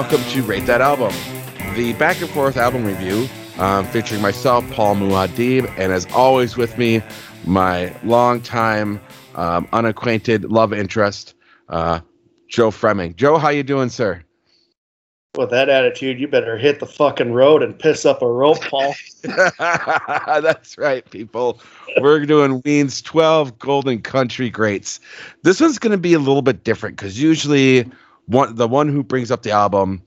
Welcome to Rate That Album, the back and forth album review um, featuring myself, Paul Muad'Dib, and as always with me, my longtime um, unacquainted love interest, uh, Joe Fremming. Joe, how you doing, sir? With that attitude, you better hit the fucking road and piss up a rope, Paul. That's right, people. We're doing Ween's 12 Golden Country Greats. This one's going to be a little bit different because usually one the one who brings up the album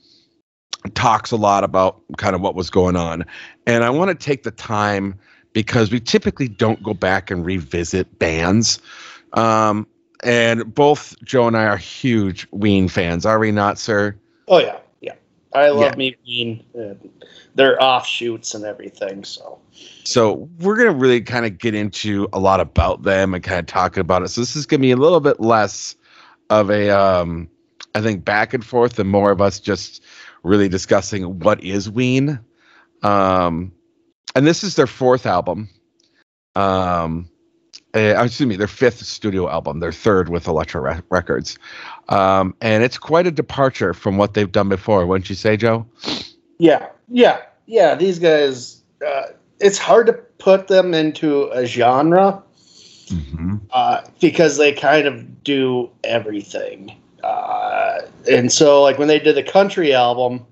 talks a lot about kind of what was going on. And I want to take the time because we typically don't go back and revisit bands. Um, and both Joe and I are huge Ween fans, are we not, sir? Oh yeah, yeah. I love yeah. me Ween. Uh, their offshoots and everything. So, so we're gonna really kind of get into a lot about them and kind of talking about it. So this is gonna be a little bit less of a, um, I think, back and forth, and more of us just really discussing what is Ween. Um, and this is their fourth album. Um, uh, excuse me, their fifth studio album, their third with Elektra Re- Records. Um, and it's quite a departure from what they've done before, wouldn't you say, Joe? Yeah, yeah, yeah. These guys, uh, it's hard to put them into a genre mm-hmm. uh, because they kind of do everything. Uh, and so, like when they did the country album,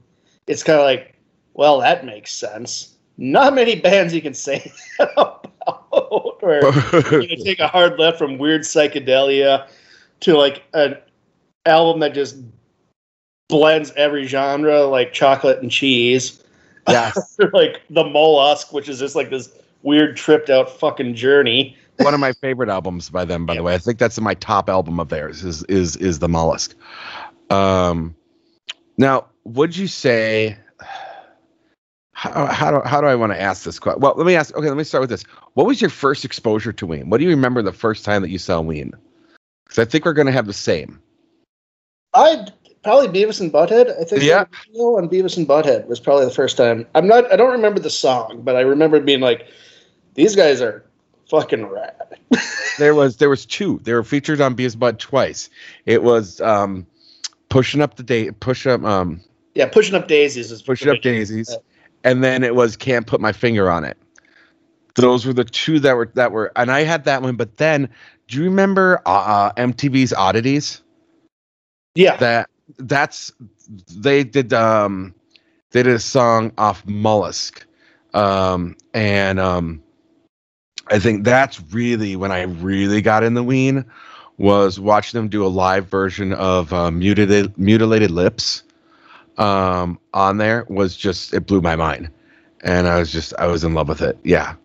it's kind of like, well, that makes sense. Not many bands you can say that about. Where you take a hard left from weird psychedelia to like an album that just blends every genre, like chocolate and cheese. Yeah, like the mollusk, which is just like this weird tripped out fucking journey one of my favorite albums by them, by the way. I think that's my top album of theirs. Is is is the Mollusk. Um, now, would you say? How, how do how do I want to ask this question? Well, let me ask. Okay, let me start with this. What was your first exposure to Ween? What do you remember the first time that you saw Ween? Because I think we're going to have the same. I probably Beavis and Butthead. I think yeah, and Beavis and Butthead was probably the first time. I'm not. I don't remember the song, but I remember being like, "These guys are fucking rad. there was there was two. They were featured on Beavis Bud twice. It was um, pushing up the day, push up. Um, yeah, pushing up daisies is pushing up daisies, and then it was can't put my finger on it. Those were the two that were that were, and I had that one. But then, do you remember uh, uh MTV's Oddities? Yeah, that that's they did um they did a song off Mollusk, um and um I think that's really when I really got in the Ween was watching them do a live version of uh, mutilated mutilated lips um, on there was just it blew my mind, and I was just I was in love with it. Yeah,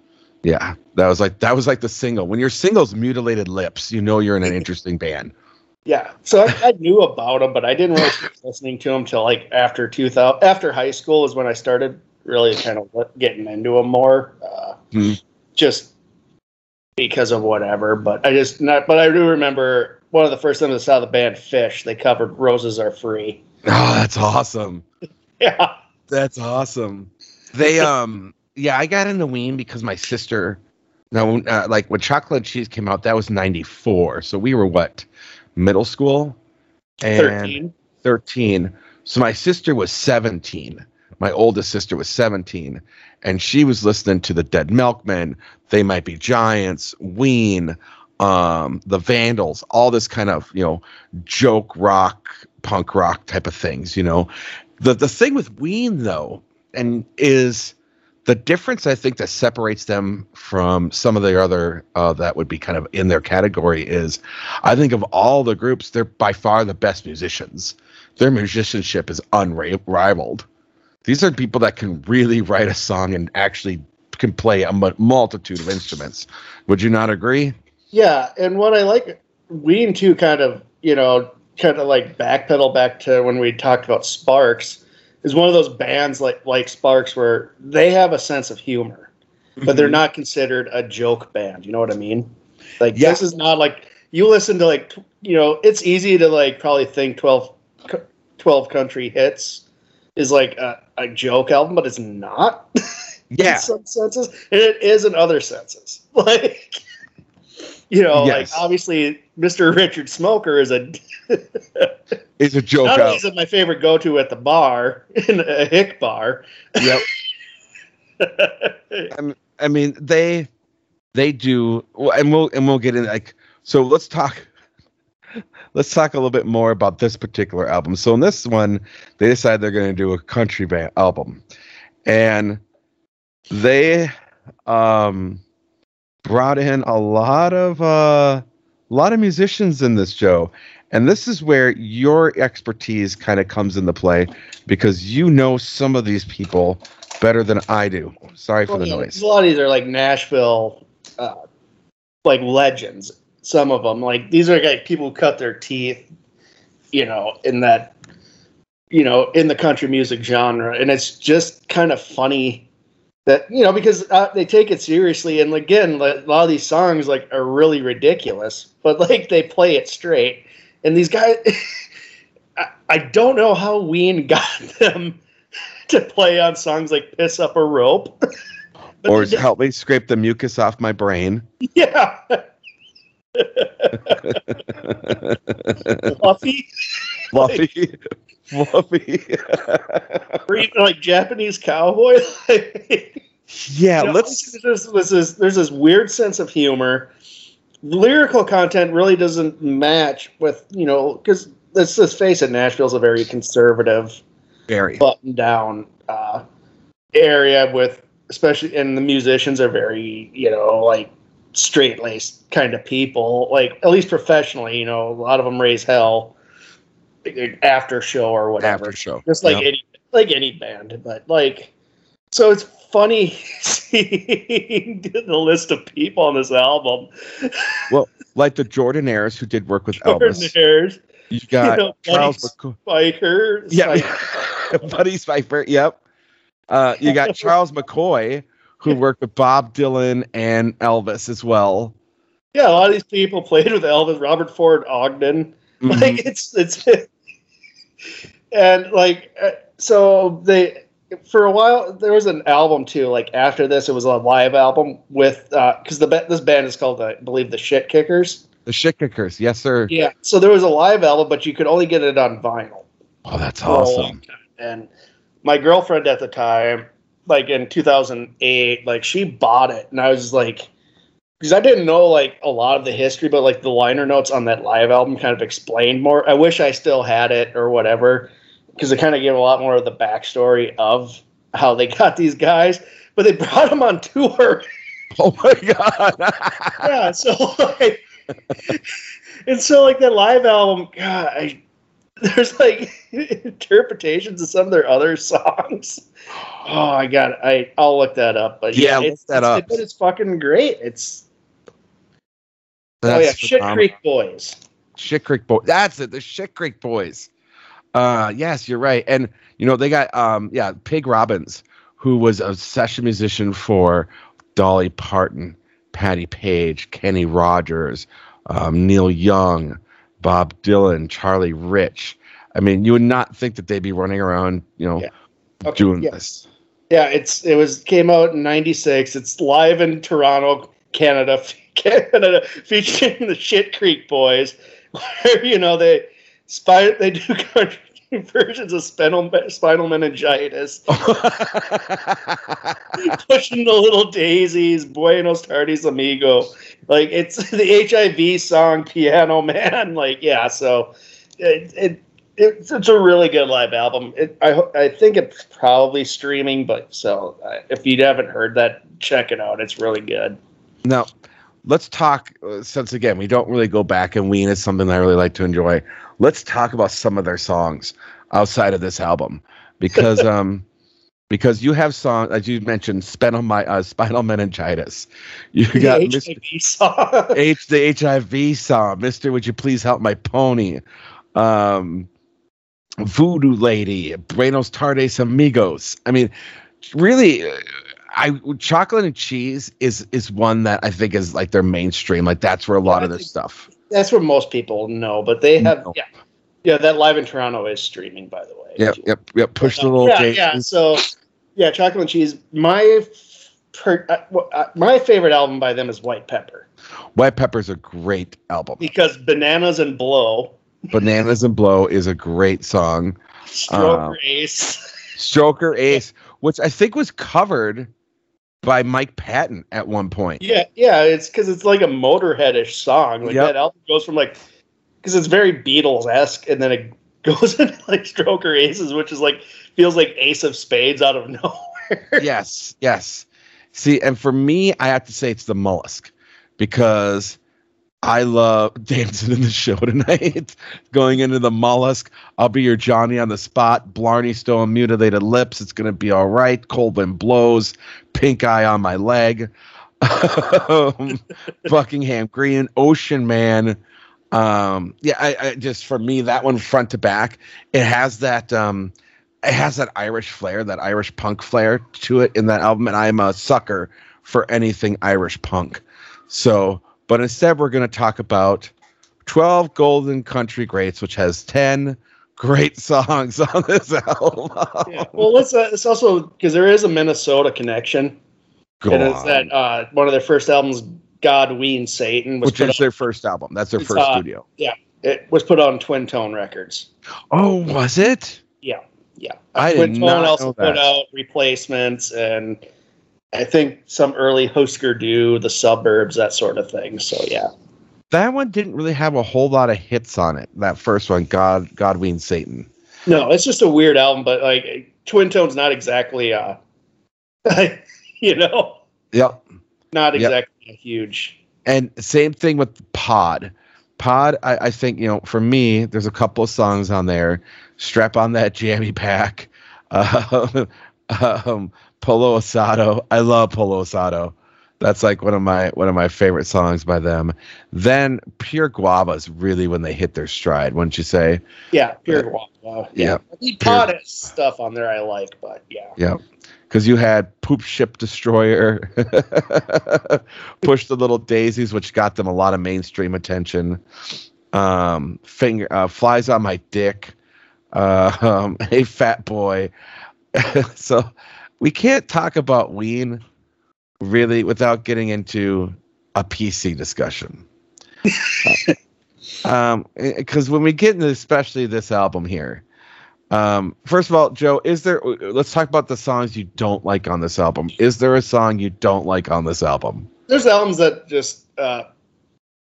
yeah, that was like that was like the single. When your single's mutilated lips, you know you're in an interesting band. Yeah, so I, I knew about them, but I didn't really start listening to them till like after 2000. After high school is when I started really kind of getting into them more. Uh, mm-hmm. Just because of whatever. But I just not. But I do remember one of the first times I saw the band Phish. They covered "Roses Are Free." Oh, that's awesome. yeah, that's awesome. They um yeah, I got into Ween because my sister. No, uh, like when Chocolate Cheese came out, that was '94. So we were what, middle school? And 13. 13. So my sister was 17. My oldest sister was 17 and she was listening to the Dead Milkmen, They Might Be Giants, Ween, um, the Vandals, all this kind of you know joke rock, punk rock type of things. You know, the the thing with Ween though, and is the difference I think that separates them from some of the other uh, that would be kind of in their category is I think of all the groups, they're by far the best musicians. Their musicianship is unrivaled these are people that can really write a song and actually can play a multitude of instruments. Would you not agree? Yeah, and what I like, Ween too, kind of you know, kind of like backpedal back to when we talked about Sparks, is one of those bands like like Sparks where they have a sense of humor, but they're mm-hmm. not considered a joke band. You know what I mean? Like yeah. this is not like you listen to like you know, it's easy to like probably think 12, 12 country hits is like a, a joke album, but it's not. Yeah, in some senses, and it is in other senses. Like You know, Yes. like obviously Mr. Richard Smoker is a is a joke not only is it my favorite go to at the bar in a hick bar. Yep. Um, I mean, they they do, and we'll and we'll get in like. So let's talk. Let's talk a little bit more about this particular album. So in this one, they decide they're going to do a country band album, and they um brought in a lot of uh a lot of musicians in this show and this is where your expertise kind of comes into play because you know some of these people better than I do. Sorry for the Well, noise. A lot of these are like Nashville, uh, like legends. Some of them, like these are like people who cut their teeth, you know, in that, you know, in the country music genre, and it's just kind of funny that you know because uh, they take it seriously, and again, like, a lot of these songs like are really ridiculous, but like they play it straight, and these guys. I, I don't know how Ween got them to play on songs like "Piss Up a Rope," or help me scrape the mucus off my brain. Yeah. Fluffy. Fluffy. Fluffy. Or even like Japanese cowboy. yeah, You know, let's There's, there's, this, there's this weird sense of humor. Lyrical content really doesn't match with, you know, because let's just face it, Nashville's a very conservative, very. button down uh, area with, especially, and the musicians are very, you know, like straight laced kind of people, like at least professionally, you know, a lot of them raise hell after show or whatever. After show. just like Yep. any like any band but like so it's funny seeing the list of people on this album well, like the Jordanaires who did work with Elvis. You got know, Charles McCoy. Spicher Yeah, Buddy Spicher. Yep. Uh, you got Charles McCoy who worked with Bob Dylan and Elvis as well. yeah a lot of these people played with elvis robert ford ogden Mhm. like it's it's and like uh, so they for a while there was an album too like after this it was a live album with because the ba- this band is called i believe the shit kickers the Shit Kickers. Yes, sir. Yeah. So there was a live album, but you could only get it on vinyl. Oh, that's for a long awesome. And my girlfriend at the time, like in 2008, like she bought it, and I was like, because I didn't know like a lot of the history, but like the liner notes on that live album kind of explained more. I wish I still had it or whatever, because it kind of gave a lot more of the backstory of how they got these guys. But they brought them on tour. Oh my god. yeah, so like, and so like that live album, God, I, there's like interpretations of some of their other songs. Oh, I got it. I I'll look that up. But Yeah, yeah, look it's, that it's- up. But it's fucking great. It's oh That's yeah, Shit. Creek Boys. Shit Creek Boys. That's it. The Shit Creek Boys. Uh, yes, you're right. And you know they got um, yeah, Pig Robbins, who was a session musician for Dolly Parton, Patty Page, Kenny Rogers, um, Neil Young, Bob Dylan, Charlie Rich. I mean, you would not think that they'd be running around, you know, Yeah. Okay, doing yeah. this. Yeah, it's it was came out in '96. It's live in Toronto, Canada, Canada, featuring the Shit Creek Boys, where you know they spy they do country versions of spinal spinal meningitis, pushing the little daisies, Buenos Tardes, amigo. Like it's the HIV song, Piano Man. Like yeah, so it. it it's, it's a really good live album. It, I I think it's probably streaming, but so uh, if you haven't heard that, check it out. It's really good. Now, let's talk. uh, Since again, we don't really go back and wean It's something I really like to enjoy. Let's talk about some of their songs outside of this album, because um, because you have songs as you mentioned, spinal my uh, spinal meningitis. You got the Mr. HIV song. H the HIV song, Mister. Would you please help my pony? Um, Voodoo Lady, Buenos Tardes Amigos. I mean, really, uh, I chocolate and cheese is is one that I think is like their mainstream. Like that's where a lot Yeah, of their stuff. That's what most people know, but they have No. yeah, yeah. That live in Toronto is streaming, by the way. Yep, yep, yep. Push the little yeah, yeah. So yeah, chocolate and cheese. My per, uh, uh, my favorite album by them is White Pepper. White Pepper is a great album. Because Bananas and Blow. Bananas and Blow is a great song. Stroker uh, Ace. Stroker Ace, which I think was covered by Mike Patton at one point. Yeah, yeah, it's because it's like a Motorheadish song. Like yep. that album goes from like because it's very Beatles esque, and then it goes into like Stroker Aces, which is like feels like Ace of Spades out of nowhere. yes, yes. See, and for me, I have to say it's the mollusk because I love dancing in the show tonight. Going into the mollusk, I'll be your Johnny on the spot. Blarney Stone, mutilated lips. It's gonna be all right. Cold wind blows. Pink eye on my leg. Buckingham Green, Ocean Man. Um, yeah, I, I, just for me that one front to back, it has that um, it has that Irish flair, that Irish punk flair to it in that album, and I'm a sucker for anything Irish punk. So, but instead, we're going to talk about 12 Golden Country Greats, which has 10 great songs on this album. yeah. Well, let's, uh, it's also because there is a Minnesota connection. Go and it's that uh, one of their first albums, God Ween Satan, which is their first album. That's their first uh, studio. Yeah, it was put on Twin Tone Records. Oh, was it? Yeah, yeah. I Twin did Tone not also put out replacements and I think some early Hüsker Dü the suburbs, that sort of thing. So yeah. That one didn't really have a whole lot of hits on it. That first one, God Godween Satan. No, it's just a weird album, but like Twin Tone's not exactly uh you know. Yep. Not exactly yep. huge. And same thing with Pod. Pod, I, I, think, you know, for me, there's a couple of songs on there. Strap on that jammy pack. Uh, um, Pollo Asado. I love Pollo Asado. That's like one of my one of my favorite songs by them. Then Pure Guava is really when they hit their stride, wouldn't you say? Yeah, Pure Guava. Yeah. yeah. Pure, stuff on there I like, but yeah. Yeah. Because you had Poop Ship Destroyer, Push the Little Daisies, which got them a lot of mainstream attention. Um, finger uh, Flies on My Dick. Uh, um, hey, Fat Boy. so we can't talk about Ween really without getting into a PC discussion. um, because when we get into especially this album here, um, first of all, Joe, is there? Let's talk about the songs you don't like on this album. Is there a song you don't like on this album? There's albums that just uh,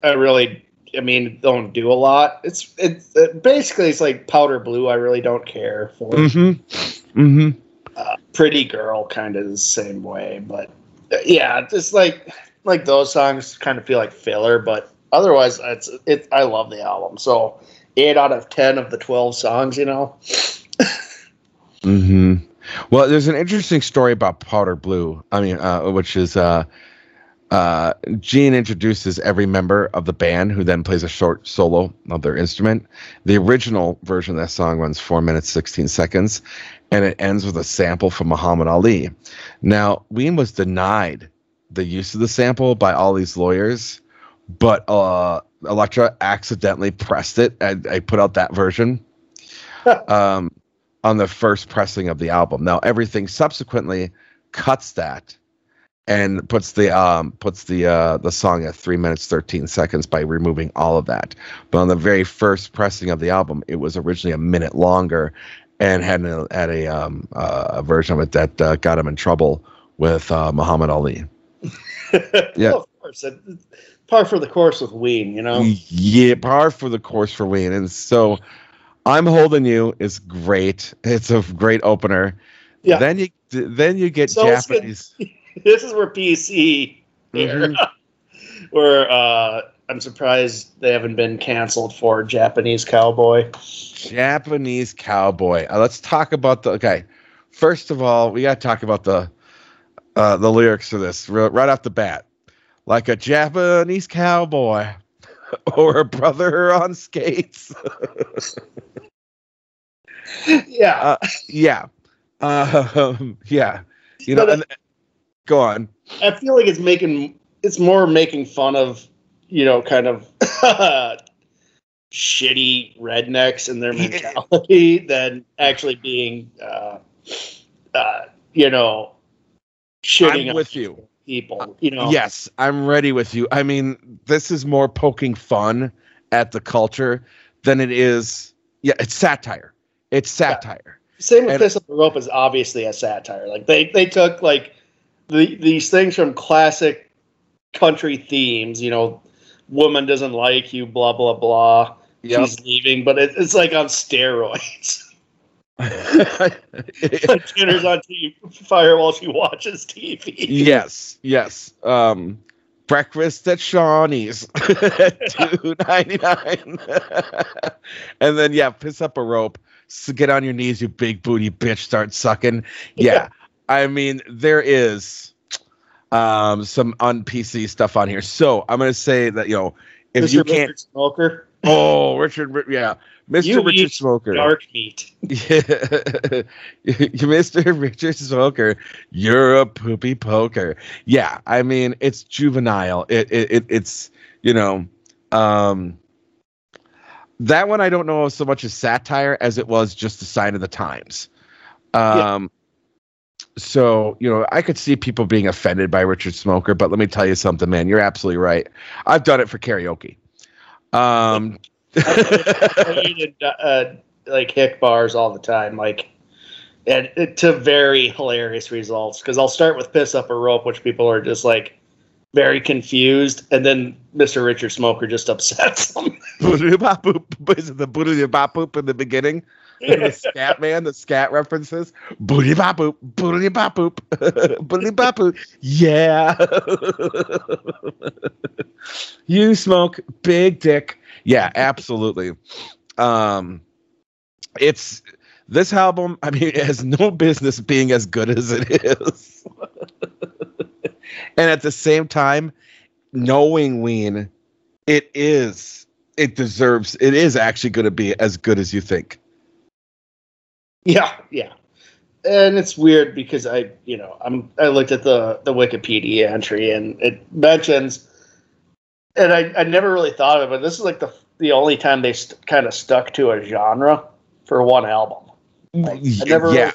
I really, I mean, don't do a lot. It's it's it, basically it's like Powder Blue. I really don't care for. Mm-hmm. Mm-hmm. Pretty Girl kind of the same way, but uh, yeah, just like like those songs kind of feel like filler, but otherwise it's it. I love the album. So eight out of ten of the twelve songs, you know. hmm Well, there's an interesting story about Powder Blue. I mean, uh, which is uh, uh, Gene introduces every member of the band, who then plays a short solo of their instrument. The original version of that song runs four minutes sixteen seconds, and it ends with a sample from Muhammad Ali. Now, Ween was denied the use of the sample by all these lawyers, but uh, Elektra accidentally pressed it. and I put out that version um, on the first pressing of the album. Now, everything subsequently cuts that and puts the um puts the uh the song at three minutes 13 seconds by removing all of that but on the very first pressing of the album it was originally a minute longer and had a, had a um uh, a version of it that uh, got him in trouble with uh, Muhammad Ali. yeah, well, of course, par for the course with Ween, you know. Yeah, par for the course for Ween, and so I'm holding you is great. It's a great opener. Yeah. Then you then you get so Japanese. this is where PC mm-hmm. where uh, I'm surprised they haven't been canceled for Japanese Cowboy. Japanese Cowboy. Uh, let's talk about the okay. First of all, we got to talk about the uh, the lyrics for this right off the bat. Like a Japanese cowboy or a brother on skates. yeah. Uh, yeah. Um, yeah. You know, and, go on. I feel like it's making it's more making fun of, you know, kind of shitty rednecks and their mentality than actually being, uh, uh, you know, shitting. I'm with you. people. You know. Yes, I'm ready with you. I mean, this is more poking fun at the culture than it is. Yeah, it's satire. It's satire. Same with Piss Up the Rope is obviously a satire. Like they they took like the these things from classic country themes. You know, woman doesn't like you, blah blah blah. Yep. She's leaving, but it, it's like on steroids. Dinner's on TV, fire while she watches TV. Yes, yes. Um, breakfast at Shoney's two ninety nine, and then yeah, piss up a rope. So get on your knees, you big booty bitch. Start sucking. Yeah, yeah. I mean there is um some on PC stuff on here. So I'm gonna say that you know if Mr. you can't Richard Smoker. Oh, Richard, yeah. Mr. You Richard Smoker. Dark meat. Yeah. Mr. Richard Smoker, you're a poopy poker. Yeah, I mean, it's juvenile. It, it, it it's, you know, um that one I don't know so much as satire as it was just a sign of the times. Um yeah. So, you know, I could see people being offended by Richard Smoker, but let me tell you something, man. You're absolutely right. I've done it for karaoke. Um I uh, like hick bars all the time, like and it, to very hilarious results. Because I'll start with piss up a rope, which people are just like very confused, and then Mr. Richard Smoker just upsets them. Is it the booty bop boop in the beginning? The scat man, the scat references. Booty bop boop, booty bop boop, booty bop boop. Yeah. you smoke big dick yeah, absolutely. Um, it's this album. I mean, it has no business being as good as it is, and at the same time, knowing Ween, it is. It deserves. It is actually going to be as good as you think. Yeah, yeah and it's weird because I, you know, I'm I looked at the the Wikipedia entry and it mentions and I, I never really thought of it, but this is like the the only time they st- kind of stuck to a genre for one album. Like, I never yeah. Really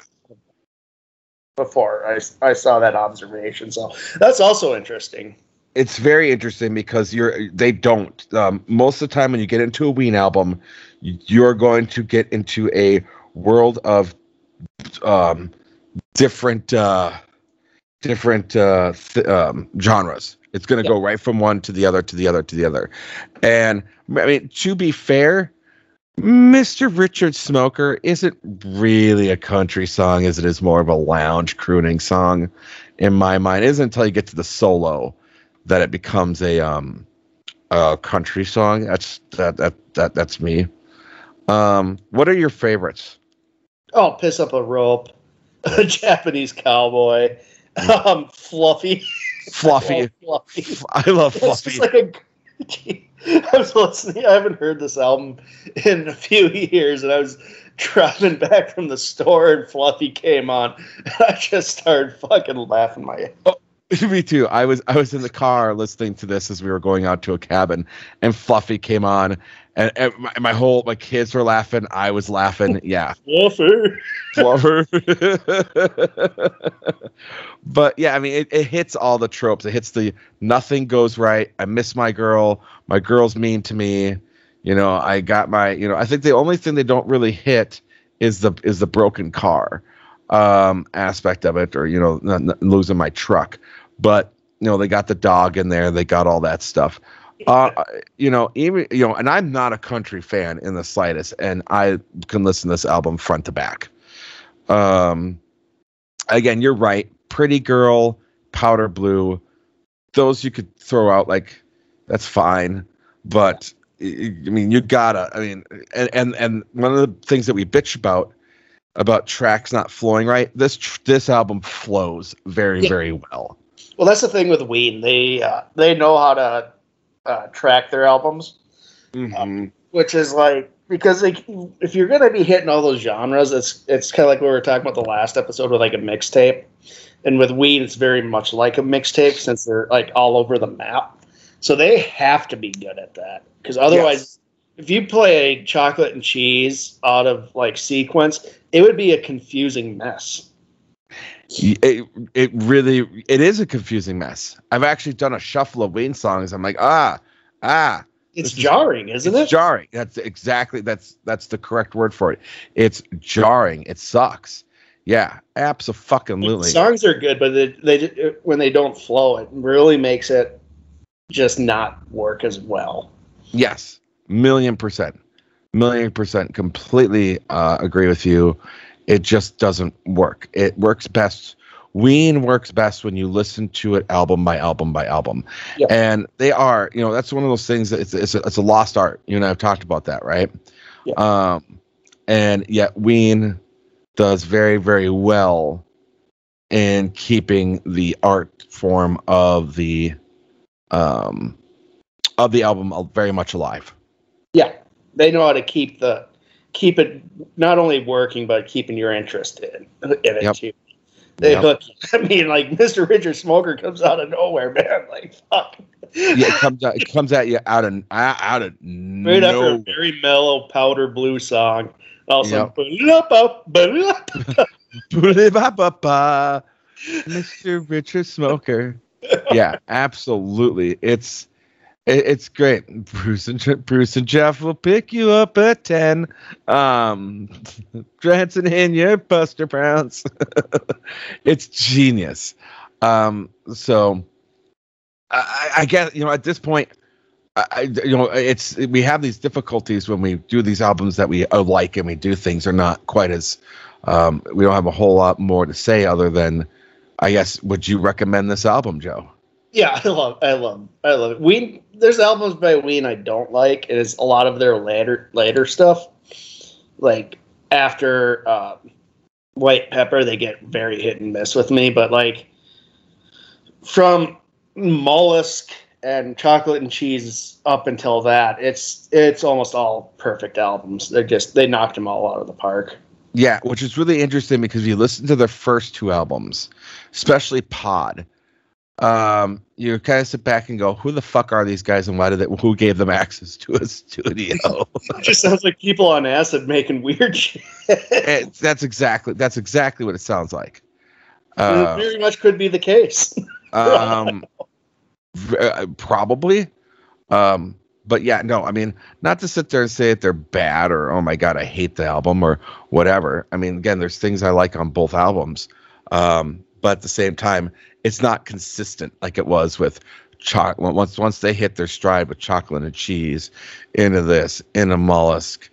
before I, I saw that observation, so that's also interesting. It's very interesting because you're they don't um, most of the time when you get into a Ween album, you're going to get into a world of um, different uh, different uh, th- um, genres it's going to go right from one to the other to the other to the other. And I mean, to be fair, Mr. Richard Smoker isn't really a country song as it is more of a lounge crooning song in my mind. It isn't until you get to the solo that it becomes a um a country song. That's that that that that's me. Um what are your favorites? Oh, piss up a rope. A Japanese cowboy. Um fluffy. Fluffy. Fluffy. I love Fluffy. Like a, I was listening. I haven't heard this album in a few years, and I was driving back from the store, and Fluffy came on, and I just started fucking laughing my head. Oh, me too. I was I was in the car listening to this as we were going out to a cabin, and Fluffy came on, and, and my, my, whole my kids were laughing. I was laughing. Yeah, Fluffer, Fluffer. but yeah, I mean, it, it hits all the tropes. It hits the nothing goes right. I miss my girl. My girl's mean to me. You know, I got my. You know, I think the only thing they don't really hit is the is the broken car um, aspect of it, or you know, not, not losing my truck. But you know, they got the dog in there. They got all that stuff. Uh, you know, even you know, and I'm not a country fan in the slightest, and I can listen to this album front to back. Um, again, you're right. Pretty Girl, Powder Blue, those you could throw out like that's fine, but I mean, you gotta. I mean, and and and one of the things that we bitch about about tracks not flowing right, this this album flows very yeah. very well. Well, that's the thing with Ween. They uh, they know how to uh, track their albums, mm-hmm. um, which is like because like if you're gonna be hitting all those genres, it's it's kind of like we were talking about the last episode with like a mixtape, and with Ween, it's very much like a mixtape since they're like all over the map. So they have to be good at that because otherwise, yes. if you play chocolate and cheese out of like sequence, it would be a confusing mess. It, it really it is a confusing mess. I've actually done a shuffle of Ween songs. I'm like, ah, ah. It's jarring, isn't it's it? Jarring. That's exactly that's that's the correct word for it. It's jarring. It sucks. Yeah, absolutely. Songs are good, but they, they when they don't flow, it really makes it just not work as well. Yes, million percent, million percent, completely uh, agree with you. It just doesn't work. It works best. Ween works best when you listen to it album by album by album, yep. and they are, you know, that's one of those things that it's it's a, it's a lost art. You and I have talked about that, right? Yep. Um, and yet Ween does very very well in keeping the art form of the um of the album very much alive. Yeah, they know how to keep the keep it not only working but keeping your interest in, in it yep. too. They yep. hook. I mean, like Mr. Richard Smoker comes out of nowhere, man. Like fuck. yeah, it comes out. It comes at you out of out of right after a very mellow powder blue song. Also, yep. Mr. Richard Smoker. Yeah, absolutely. It's it, it's great. Bruce and Bruce and Jeff will pick you up at ten. Um, dancing in your Buster Browns. it's genius. Um, so I, I guess you know at this point I, you know, it's we have these difficulties when we do these albums that we like and we do things are not quite as um, we don't have a whole lot more to say other than I guess would you recommend this album, Joe? Yeah, I love, I love, I love it. We there's albums by Ween I don't like. and It is a lot of their later later stuff, like after uh, White Pepper, they get very hit and miss with me. But like from Mollusk and chocolate and cheese up until that it's it's almost all perfect albums they're just they knocked them all out of the park yeah which is really interesting because you listen to their first two albums especially pod um you kind of sit back and go who the fuck are these guys and why did they who gave them access to a studio? It just sounds like people on acid making weird shit. It, that's exactly that's exactly what it sounds like. Uh, it very much could be the case. um uh, probably. Um, but yeah, no, I mean, not to sit there and say that they're bad or oh my god, I hate the album or whatever. I mean, again, there's things I like on both albums, um, but at the same time, it's not consistent like it was with chocolate. Once once they hit their stride with chocolate and cheese, into this, into mollusk,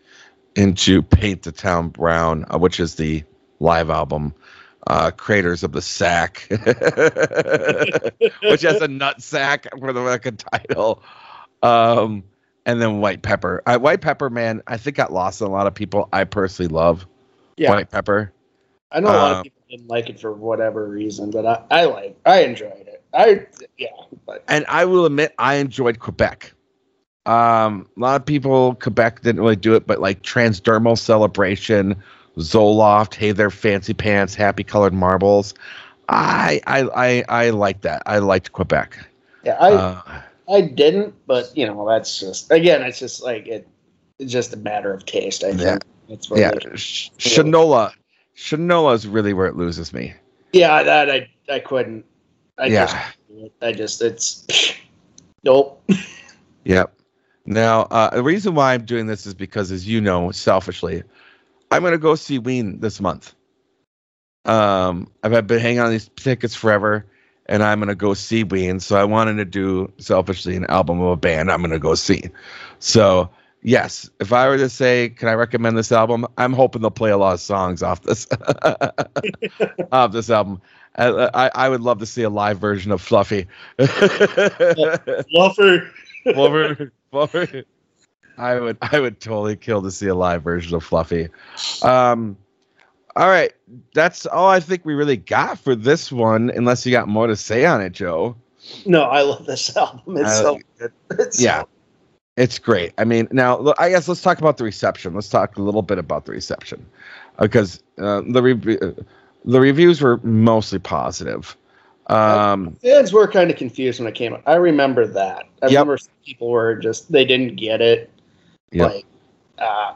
into paint the town brown, uh, which is the live album uh, Craters of the Sac, which has a nut sack for the record title. Um, and then White Pepper. I, White Pepper, man, I think got lost in a lot of people. I personally love yeah. White Pepper. I know a lot um, of people didn't like it for whatever reason, but I, I like I enjoyed it. I yeah. But. And I will admit I enjoyed Quebec. Um, a lot of people Quebec didn't really do it, but like Transdermal Celebration Zoloft, hey there, fancy pants, happy colored marbles. I I I, I like that. I liked Quebec. Yeah, I uh, I didn't, but you know that's just again, it's just like it. It's just a matter of taste. I think. It's yeah, Shinola. Shinola is really where it loses me. Yeah, that I I couldn't. I yeah. Just, I just it's nope. Yep. Now, uh, the reason why I'm doing this is because, as you know, selfishly, I'm gonna go see Ween this month. Um, I've been hanging on these tickets forever, and I'm gonna go see Ween. So I wanted to do selfishly an album of a band I'm gonna go see. So yes, if I were to say, can I recommend this album? I'm hoping they'll play a lot of songs off this off this album. I, I, I would love to see a live version of Fluffy. Fluffer. Fluffer. Fluffer. I would I would totally kill to see a live version of Fluffy. Um, all right, that's all I think we really got for this one. Unless you got more to say on it, Joe. No, I love this album. It's uh, so good. It's yeah, so- it's great. I mean, now I guess let's talk about the reception. Let's talk a little bit about the reception because uh, the re- the reviews were mostly positive. Um, fans were kind of confused when it came out. I remember that. I yep. remember people were just they didn't get it. Yep. Like, uh,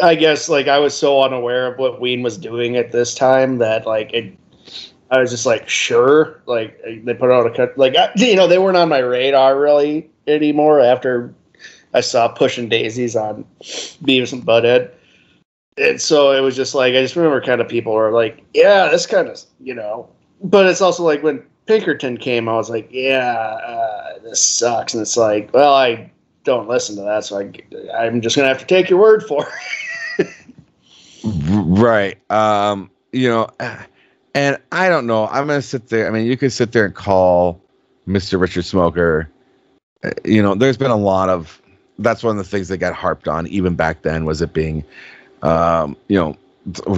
I guess like I was so unaware of what Ween was doing at this time that like it, I was just like sure like they put out a cut like I, you know they weren't on my radar really anymore after I saw pushing daisies on Beavis and Butthead. And so it was just like I just remember kind of people were like, yeah, this kind of you know, but it's also like when Pinkerton came, I was like, yeah, uh, this sucks, and it's like, well, I don't listen to that, so I I'm just gonna have to take your word for it. right. Um. You know, and I don't know. I'm gonna sit there. I mean, you could sit there and call Mr. Richard Smoker. You know, there's been a lot of. That's one of the things that got harped on even back then was it being, um, you know,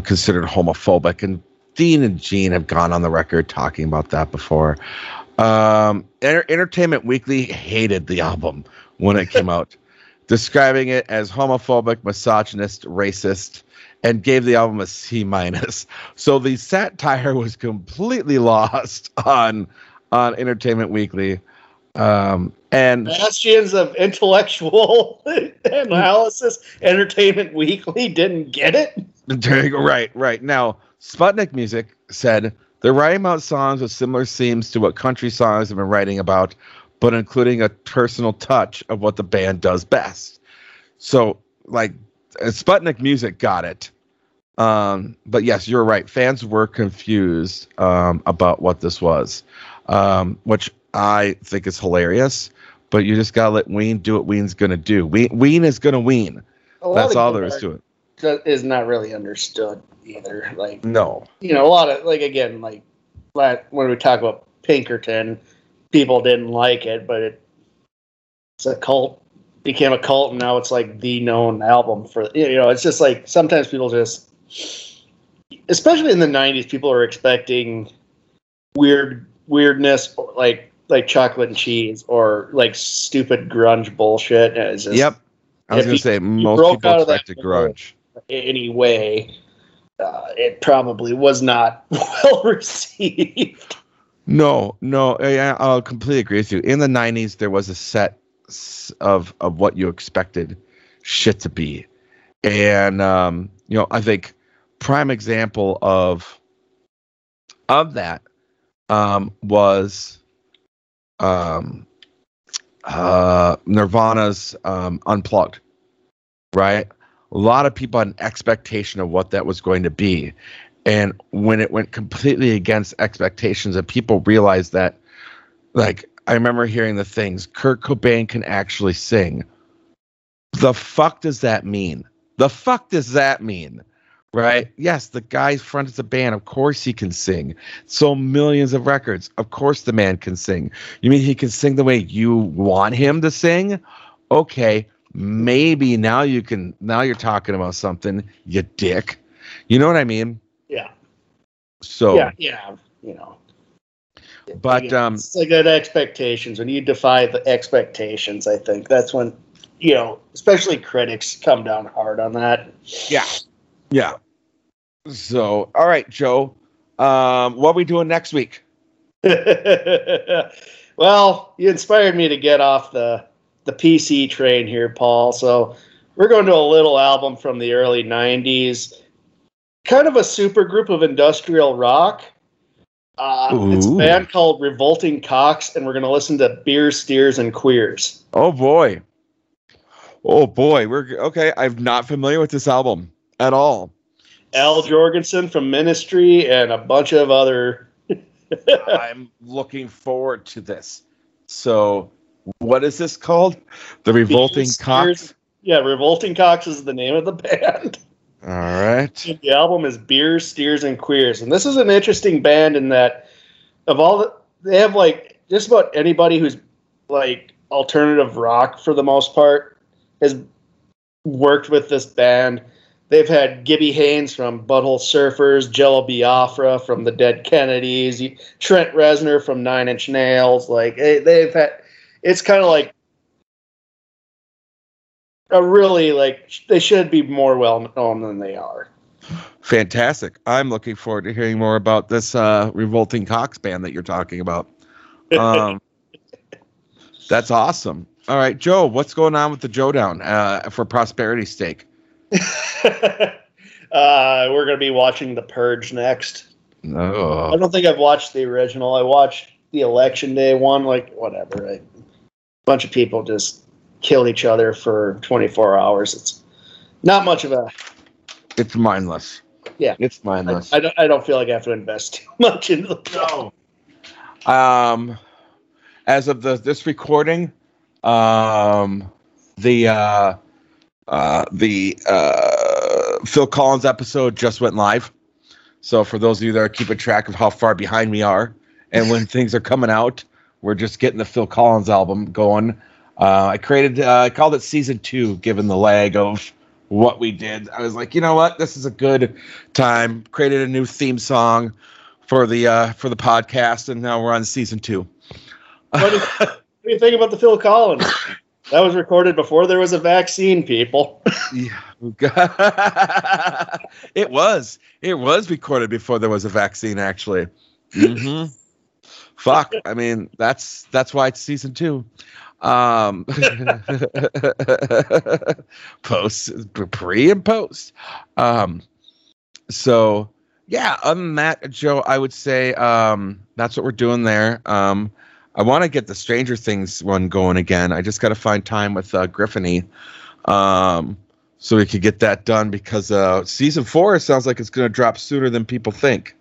considered homophobic, and Dean and Gene have gone on the record talking about that before. Um, Enter- Entertainment Weekly hated the album when it came out, describing it as homophobic, misogynist, racist, and gave the album a C minus. So the satire was completely lost on on Entertainment Weekly. Um, and bastions of intellectual analysis, Entertainment Weekly didn't get it. Right, right. Now, Sputnik Music said they're writing about songs with similar themes to what country songs have been writing about, but including a personal touch of what the band does best. So, like, Sputnik Music got it. Um, but yes, you're right. Fans were confused um, about what this was, um, which I think is hilarious. But you just gotta let Ween do what Ween's gonna do. Ween, Ween is gonna Ween. That's all there is to it. Is not really understood either. Like no, you know, a lot of like again, like when we talk about Pinkerton, people didn't like it, but it, it's a cult became a cult, and now it's like the known album for you know. It's just like sometimes people just, especially in the '90s, people are expecting weird weirdness, like like chocolate and cheese, or like stupid grunge bullshit. Just, yep, I was gonna say most people expected grunge. Anyway, uh, it probably was not well received. No, no, I, I'll completely agree with you. In the '90s, there was a set of of what you expected shit to be, and um, you know, I think prime example of of that um, was um, uh, Nirvana's um, Unplugged, right? a lot of people had an expectation of what that was going to be. And when it went completely against expectations, and people realized that, like, I remember hearing the things Kurt Cobain can actually sing. The fuck does that mean? The fuck does that mean? Right? Yes, the guy's fronted the band. Of course he can sing. So millions of records. Of course the man can sing. You mean he can sing the way you want him to sing? Okay, maybe now you can now you're talking about something you dick you know what i mean yeah so yeah yeah you know but yeah, um it's like good expectations when you defy the expectations i think that's when you know especially critics come down hard on that yeah yeah so all right joe um what are we doing next week well you inspired me to get off the the PC train here, Paul. So we're going to a little album from the early 90s, kind of a super group of industrial rock. Uh, it's a band called Revolting Cocks, and we're going to listen to Beer, Steers, and Queers. Oh, boy. Oh, boy. We're okay. I'm not familiar with this album at all. Al Jourgensen from Ministry and a bunch of other. I'm looking forward to this. So what is this called? The Revolting Cocks? Yeah, Revolting Cocks is the name of the band. All right. The album is Beers, Steers, and Queers. And this is an interesting band in that of all the, they have like just about anybody who's like alternative rock for the most part has worked with this band. They've had Gibby Haynes from Butthole Surfers, Jello Biafra from the Dead Kennedys, Trent Reznor from Nine Inch Nails. Like they've had it's kind of like a really like they should be more well known than they are. Fantastic! I'm looking forward to hearing more about this uh, revolting Cocks band that you're talking about. Um, that's awesome. All right, Joe, what's going on with the Joe Down uh, for Prosperity Steak? uh, we're going to be watching The Purge next. No. I don't think I've watched the original. I watched the election day one, like whatever. A bunch of people just kill each other for 24 hours. It's not much of a. It's mindless. Yeah. It's mindless. I don't. I don't feel like I have to invest too much into the plot. Um, as of the this recording, um, the uh, uh, the uh, Phil Collins episode just went live. So for those of you that are keeping track of how far behind we are, and when things are coming out, we're just getting the Phil Collins album going. Uh, I created, uh, I called it season two, given the lag of what we did. I was like, you know what, this is a good time. Created a new theme song for the uh, for the podcast, and now we're on season two. What do, what do you think about the Phil Collins? That was recorded before there was a vaccine, people. Yeah. it was. It was recorded before there was a vaccine, actually. Mm-hmm. Fuck. I mean, that's that's why it's season two. Um, post, pre and post. Um, so yeah. Other than that, Joe, I would say um, that's what we're doing there. Um, I want to get the Stranger Things one going again. I just got to find time with uh, Griffiny. Um, so we could get that done because uh, season four sounds like it's going to drop sooner than people think.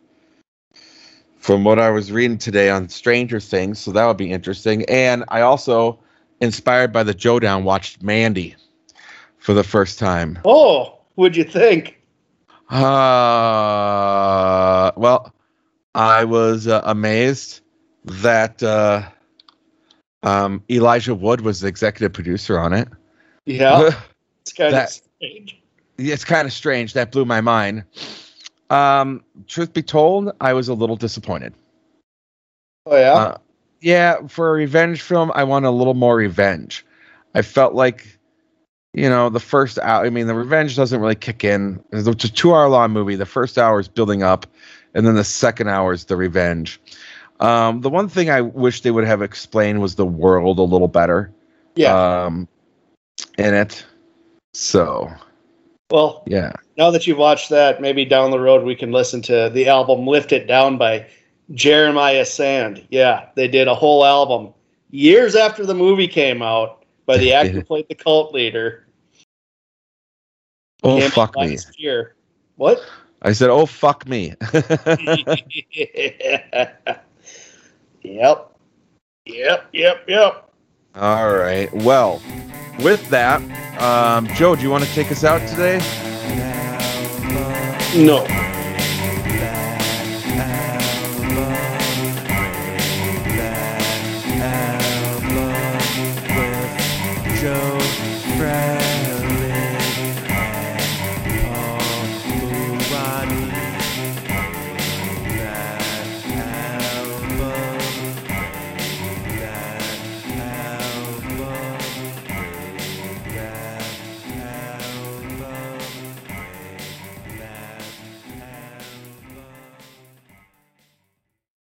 From what I was reading today on Stranger Things, so that would be interesting. And I also, inspired by the Joe Down, watched Mandy for the first time. Oh, what'd you think? Uh, well, I was uh, amazed that uh, um, Elijah Wood was the executive producer on it. Yeah, it's kind That- of strange. it's kind of strange. That blew my mind. Um, truth be told, I was a little disappointed. Oh yeah, Uh, yeah, for a revenge film, I want a little more revenge. I felt like, you know, the first hour. I mean, the revenge doesn't really kick in. It's a two-hour-long movie. The first hour is building up, and then the second hour is the revenge. Um, the one thing I wish they would have explained was the world a little better. yeah. Um, in it. So well, yeah. now that you've watched that, maybe down the road we can listen to the album "Lift It Down" by Jeremiah Sand. Yeah, they did a whole album years after the movie came out by the actor who played the cult leader. Oh fuck me. last Year. What? I said, "Oh fuck me." yep. Yep. Yep. Yep. All right. Well, with that, um, Joe, do you want to take us out today? No.